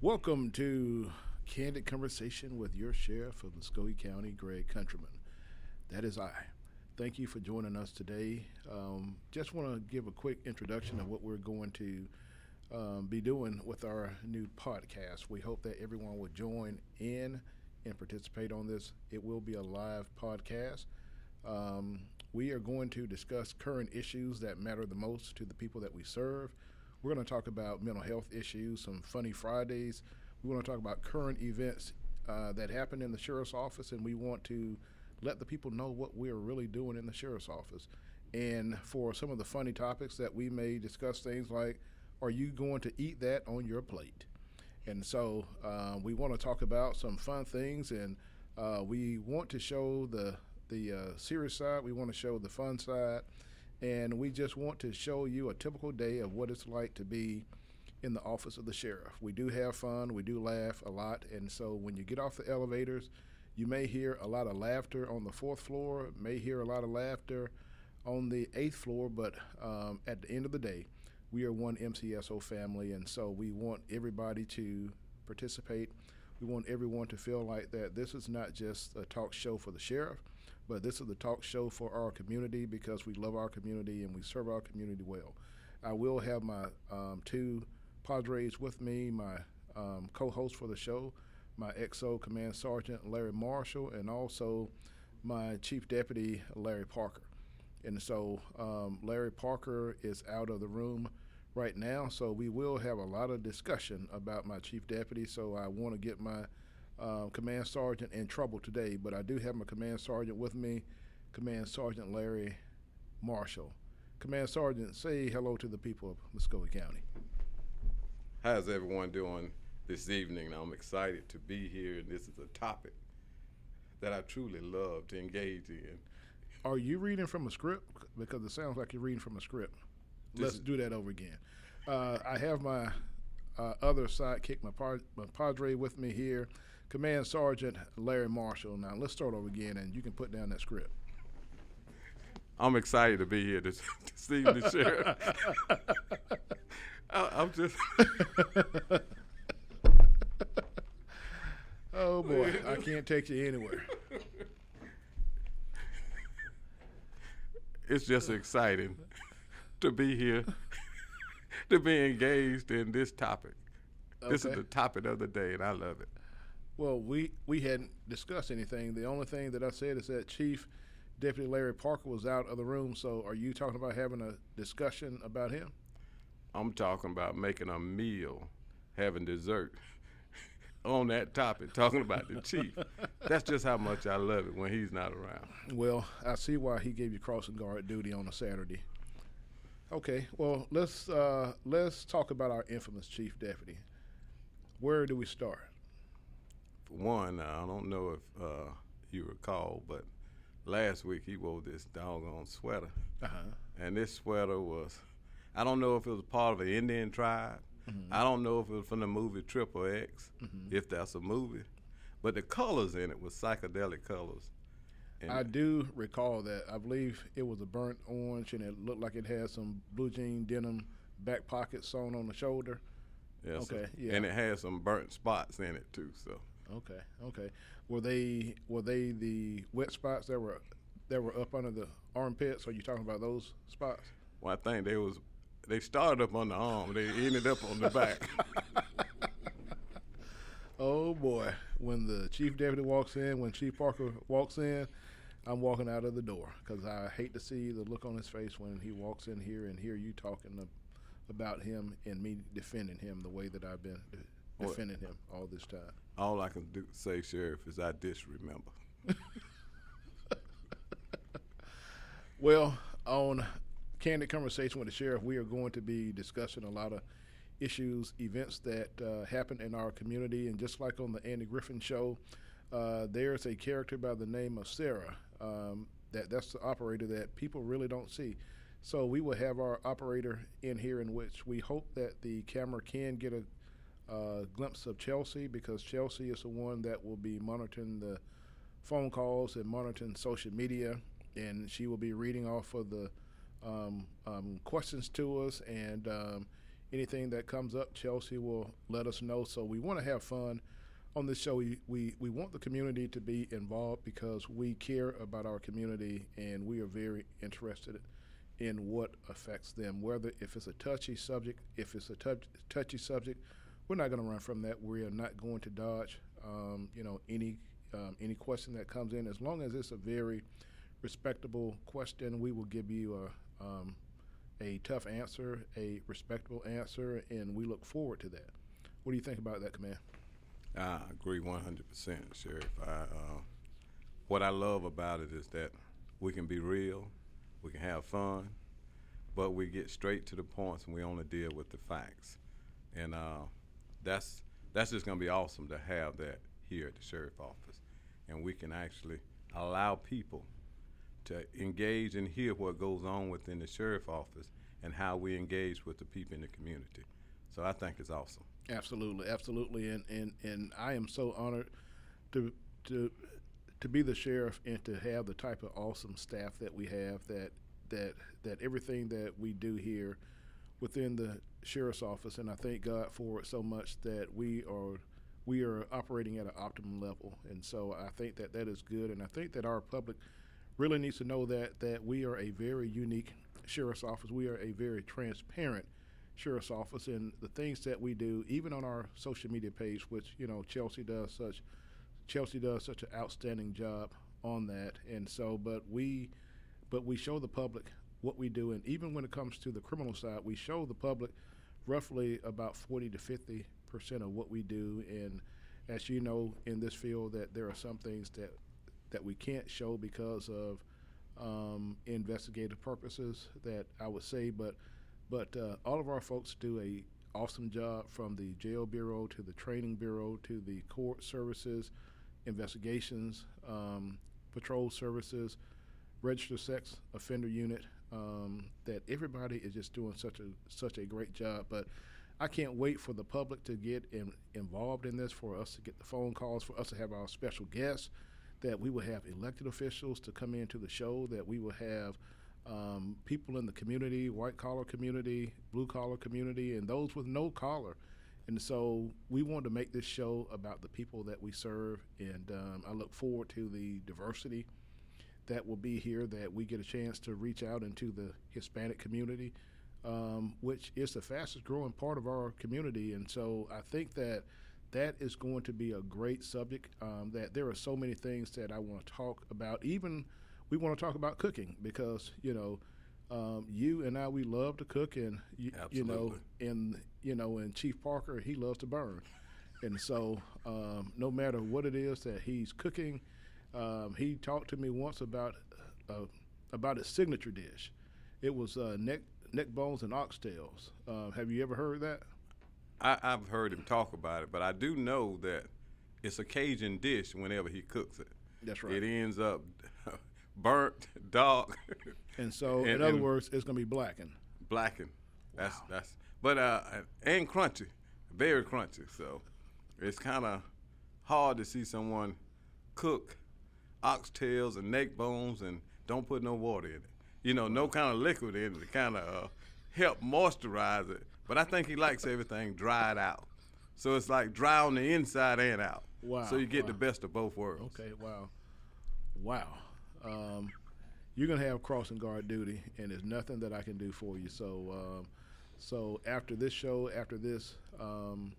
Welcome to Candid Conversation with your sheriff of Muscogee County, Greg Countryman. That is I. Thank you for joining us today. Um, just want to give a quick introduction of what we're going to um, be doing with our new podcast. We hope that everyone will join in and participate on this. It will be a live podcast. Um, we are going to discuss current issues that matter the most to the people that we serve. We're going to talk about mental health issues, some funny Fridays. We want to talk about current events uh, that happen in the sheriff's office, and we want to let the people know what we're really doing in the sheriff's office. And for some of the funny topics that we may discuss, things like, are you going to eat that on your plate? And so uh, we want to talk about some fun things, and uh, we want to show the the uh, serious side. We want to show the fun side, and we just want to show you a typical day of what it's like to be in the office of the sheriff. We do have fun. We do laugh a lot, and so when you get off the elevators, you may hear a lot of laughter on the fourth floor. May hear a lot of laughter on the eighth floor, but um, at the end of the day, we are one MCSO family, and so we want everybody to participate. We want everyone to feel like that this is not just a talk show for the sheriff, but this is the talk show for our community because we love our community and we serve our community well. I will have my um, two Padres with me, my um, co host for the show, my XO Command Sergeant Larry Marshall, and also my Chief Deputy Larry Parker. And so um, Larry Parker is out of the room right now, so we will have a lot of discussion about my chief deputy. So I want to get my uh, command sergeant in trouble today, but I do have my command sergeant with me, Command Sergeant Larry Marshall. Command Sergeant, say hello to the people of Muscogee County. How's everyone doing this evening? I'm excited to be here, and this is a topic that I truly love to engage in. Are you reading from a script? Because it sounds like you're reading from a script. This Let's do that over again. Uh, I have my uh, other sidekick, my, par- my Padre, with me here, Command Sergeant Larry Marshall. Now let's start over again, and you can put down that script. I'm excited to be here this, this evening, Sheriff. I, I'm just, Oh boy, I can't take you anywhere. it's just exciting to be here, to be engaged in this topic. This is the topic of the day, and I love it. Well, we we hadn't discussed anything. The only thing that I said is that Chief Deputy Larry Parker was out of the room. So, are you talking about having a discussion about him? I'm talking about making a meal, having dessert on that topic, talking about the chief. That's just how much I love it when he's not around. Well, I see why he gave you crossing guard duty on a Saturday. Okay, well let's uh, let's talk about our infamous chief deputy. Where do we start? For one, I don't know if uh, you recall, but last week he wore this doggone sweater. Uh huh. And this sweater was, I don't know if it was part of an Indian tribe. I don't know if it was from the movie Triple X, if that's a movie. But the colors in it was psychedelic colors. And I do recall that. I believe it was a burnt orange, and it looked like it had some blue jean denim back pockets sewn on the shoulder. yeah, so- okay, yeah. And it had some burnt spots in it too. So Okay, okay. Were they were they the wet spots that were that were up under the armpits? Are you talking about those spots? well, I think they was they started up on the arm, they ended up on the back. Oh boy, when the chief deputy walks in, when Chief Parker walks in, I'm walking out of the door because I hate to see the look on his face when he walks in here and hear you talking about him and me defending him the way that I've been defending him all this time. All I can do say, Sheriff, is I disremember. Well, on Candid Conversation with the Sheriff, we are going to be discussing a lot of issues, events that uh, happen in our community. And just like on the Andy Griffin show, uh, there's a character by the name of Sarah. Um, that that's the operator that people really don't see. So we will have our operator in here, in which we hope that the camera can get a uh, glimpse of Chelsea because Chelsea is the one that will be monitoring the phone calls and monitoring social media, and she will be reading off of the um, um, questions to us. And um, anything that comes up, Chelsea will let us know. So we want to have fun on this show. We, we, we want the community to be involved because we care about our community and we are very interested in what affects them. Whether if it's a touchy subject, if it's a touch, touchy subject, we're not going to run from that. We are not going to dodge, um, you know, any um, any question that comes in. As long as it's a very respectable question, we will give you a um, a tough answer, a respectable answer, and we look forward to that. What do you think about that, Command? I agree 100%, Sheriff. I, uh, what I love about it is that we can be real, we can have fun, but we get straight to the points and we only deal with the facts. And uh, that's that's just going to be awesome to have that here at the sheriff office, and we can actually allow people to engage and hear what goes on within the sheriff office and how we engage with the people in the community. So I think it's awesome. Absolutely, absolutely, and and and I am so honored to to to be the sheriff and to have the type of awesome staff that we have that that that everything that we do here within the sheriff's office and I thank God for it so much that we are we are operating at an optimum level. And so I think that that is good and I think that our public really needs to know that that we are a very unique sheriff's office. We are a very transparent sheriff's office and the things that we do even on our social media page which you know Chelsea does such Chelsea does such an outstanding job on that, and so but we but we show the public what we do, and even when it comes to the criminal side, we show the public roughly about 40 to 50 percent of what we do. And as you know, in this field, that there are some things that that we can't show because of um, investigative purposes. That I would say, but but uh, all of our folks do a awesome job from the jail bureau to the training bureau to the court services investigations, um, patrol services, registered sex offender unit. Um, that everybody is just doing such a such a great job. But I can't wait for the public to get in, involved in this, for us to get the phone calls, for us to have our special guests, that we will have elected officials to come into the show, that we will have um, people in the community, white collar community, blue collar community, and those with no collar and so we want to make this show about the people that we serve, and um, I look forward to the diversity that will be here. That we get a chance to reach out into the Hispanic community, um, which is the fastest growing part of our community. And so I think that that is going to be a great subject. Um, that there are so many things that I want to talk about. Even we want to talk about cooking because you know um, you and I, we love to cook, and you, you, know, and you know, and Chief Parker, he loves to burn, and so um, no matter what it is that he's cooking, um, he talked to me once about uh, about his signature dish. It was uh, neck neck bones and oxtails. Uh, have you ever heard that? I, I've heard him talk about it, but I do know that it's a Cajun dish whenever he cooks it. That's right. It ends up burnt, dark. And so, and, in other words, it's going to be blackened. Blackened. That's wow. that's. But uh, and crunchy, very crunchy. So, it's kind of hard to see someone cook oxtails and neck bones and don't put no water in it. You know, no kind of liquid in it to kind of uh, help moisturize it. But I think he likes everything dried out. So it's like dry on the inside and out. Wow. So you get wow. the best of both worlds. Okay, wow. Wow. Um, you're gonna have crossing guard duty, and there's nothing that I can do for you. So, um, so after this show, after this, um,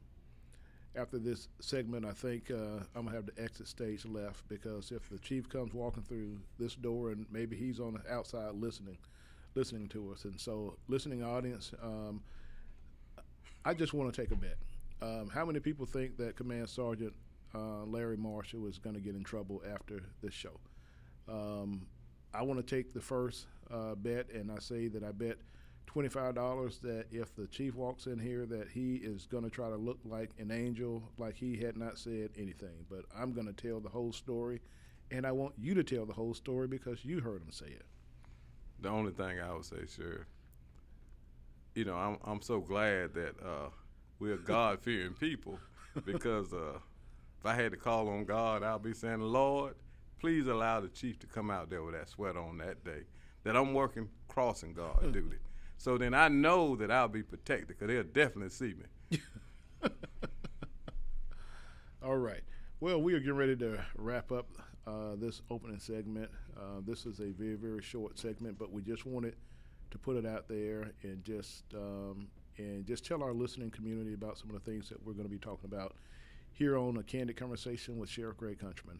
after this segment, I think uh, I'm gonna have the exit stage left because if the chief comes walking through this door, and maybe he's on the outside listening, listening to us, and so listening audience, um, I just want to take a bet. Um, how many people think that Command Sergeant uh, Larry Marshall is going to get in trouble after this show? Um, I want to take the first uh, bet, and I say that I bet twenty-five dollars that if the chief walks in here, that he is going to try to look like an angel, like he had not said anything. But I'm going to tell the whole story, and I want you to tell the whole story because you heard him say it. The only thing I would say, sure, you know, I'm I'm so glad that uh, we're God-fearing people because uh, if I had to call on God, I'll be saying, Lord please allow the chief to come out there with that sweat on that day. That I'm working crossing guard duty. So then I know that I'll be protected because they'll definitely see me. All right. Well, we are getting ready to wrap up uh, this opening segment. Uh, this is a very, very short segment, but we just wanted to put it out there and just um, and just tell our listening community about some of the things that we're going to be talking about here on a candid conversation with Sheriff Greg Countryman.